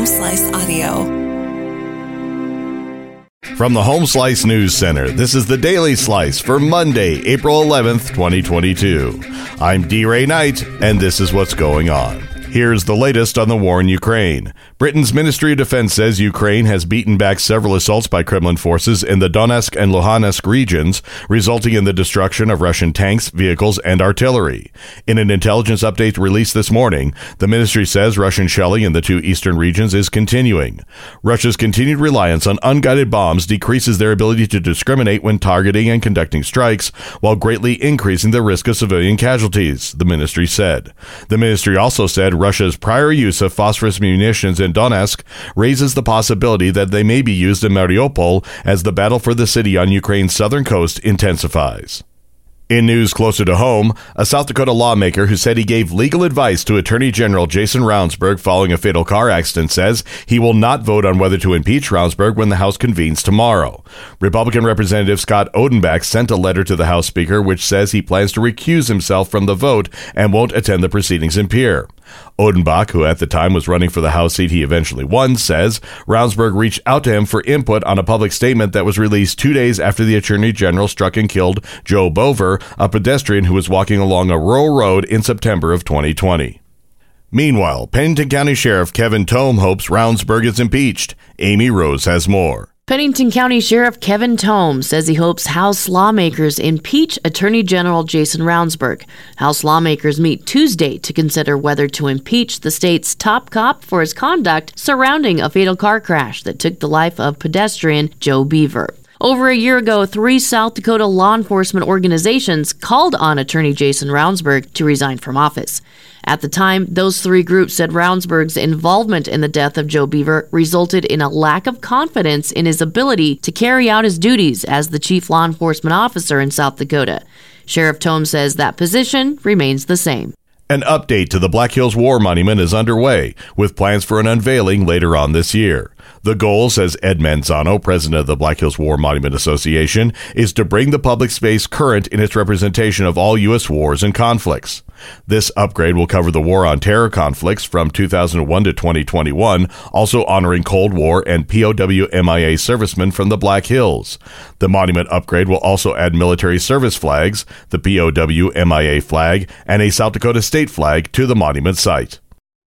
Home Slice Audio. From the Home Slice News Center, this is the Daily Slice for Monday, April 11th, 2022. I'm D. Ray Knight, and this is what's going on. Here's the latest on the war in Ukraine. Britain's Ministry of Defense says Ukraine has beaten back several assaults by Kremlin forces in the Donetsk and Luhansk regions, resulting in the destruction of Russian tanks, vehicles, and artillery. In an intelligence update released this morning, the ministry says Russian shelling in the two eastern regions is continuing. Russia's continued reliance on unguided bombs decreases their ability to discriminate when targeting and conducting strikes, while greatly increasing the risk of civilian casualties, the ministry said. The ministry also said Russia's prior use of phosphorus munitions in Donetsk raises the possibility that they may be used in Mariupol as the battle for the city on Ukraine's southern coast intensifies. In news closer to home, a South Dakota lawmaker who said he gave legal advice to Attorney General Jason Ravnsborg following a fatal car accident says he will not vote on whether to impeach Ravnsborg when the House convenes tomorrow. Republican Representative Scott Odenbach sent a letter to the House Speaker which says he plans to recuse himself from the vote and won't attend the proceedings in Pierre. Odenbach, who at the time was running for the House seat he eventually won, says Ravnsborg reached out to him for input on a public statement that was released two days after the Attorney General struck and killed Joe Boever, a pedestrian who was walking along a rural road in September of 2020. Meanwhile, Pennington County Sheriff Kevin Thom hopes Ravnsborg is impeached. Amy Rose has more. Pennington County Sheriff Kevin Thom says he hopes House lawmakers impeach Attorney General Jason Ravnsborg. House lawmakers meet Tuesday to consider whether to impeach the state's top cop for his conduct surrounding a fatal car crash that took the life of pedestrian Joe Boever. Over a year ago, three South Dakota law enforcement organizations called on attorney Jason Ravnsborg to resign from office. At the time, those three groups said Ravnsborg's involvement in the death of Joe Boever resulted in a lack of confidence in his ability to carry out his duties as the chief law enforcement officer in South Dakota. Sheriff Thom says that position remains the same. An update to the Black Hills War Monument is underway, with plans for an unveiling later on this year. The goal, says Ed Manzano, president of the Black Hills War Monument Association, is to bring the public space current in its representation of all U.S. wars and conflicts. This upgrade will cover the war on terror conflicts from 2001 to 2021, also honoring Cold War and POW MIA servicemen from the Black Hills. The monument upgrade will also add military service flags, the POW MIA flag, and a South Dakota state flag to the monument site.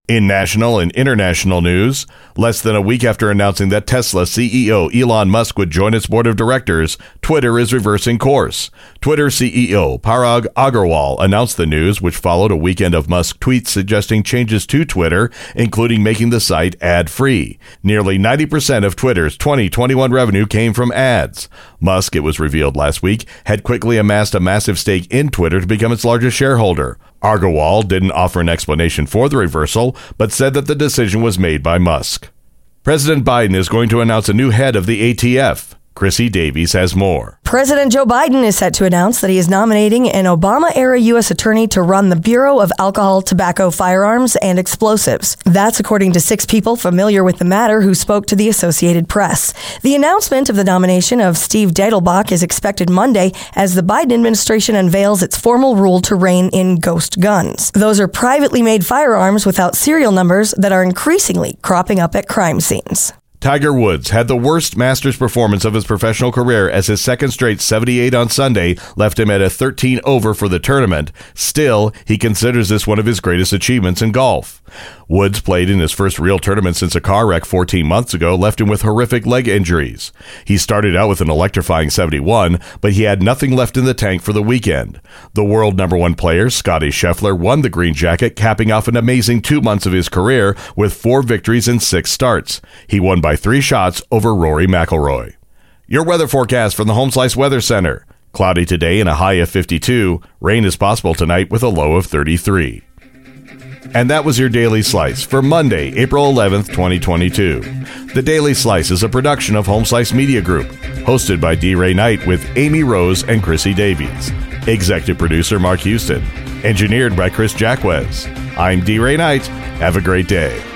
In national and international news, less than a week after announcing that Tesla CEO Elon Musk would join its board of directors, Twitter is reversing course. Twitter CEO Parag Agrawal announced the news, which followed a weekend of Musk tweets suggesting changes to Twitter, including making the site ad free. Nearly 90% of Twitter's 2021 revenue came from ads. Musk, it was revealed last week, had quickly amassed a massive stake in Twitter to become its largest shareholder. Agrawal didn't offer an explanation for the reversal, but said that the decision was made by Musk. President Biden is going to announce a new head of the ATF. Chrissy Davies has more. President Joe Biden is set to announce that he is nominating an Obama era U.S. attorney to run the Bureau of Alcohol, Tobacco, Firearms, and Explosives. That's according to six people familiar with the matter who spoke to the Associated Press. The announcement of the nomination of Steve Dettelbach is expected Monday as the Biden administration unveils its formal rule to rein in ghost guns. Those are privately made firearms without serial numbers that are increasingly cropping up at crime scenes. Tiger Woods had the worst Masters performance of his professional career as his second straight 78 on Sunday left him at a 13 over for the tournament. Still, he considers this one of his greatest achievements in golf. Woods played in his first real tournament since a car wreck 14 months ago left him with horrific leg injuries. He started out with an electrifying 71, but he had nothing left in the tank for the weekend. The world number one player, Scottie Scheffler, won the green jacket, capping off an amazing two months of his career with four victories and six starts. He won by three shots over Rory McIlroy. Your weather forecast from the Home Slice Weather Center. Cloudy today and a high of 52. Rain is possible tonight with a low of 33. And that was your Daily Slice for Monday, April 11th, 2022. The Daily Slice is a production of Home Slice Media Group, hosted by D. Ray Knight with Amy Rose and Chrissy Davies. Executive producer Mark Houston. Engineered by Chris Jacquez. I'm D. Ray Knight. Have a great day.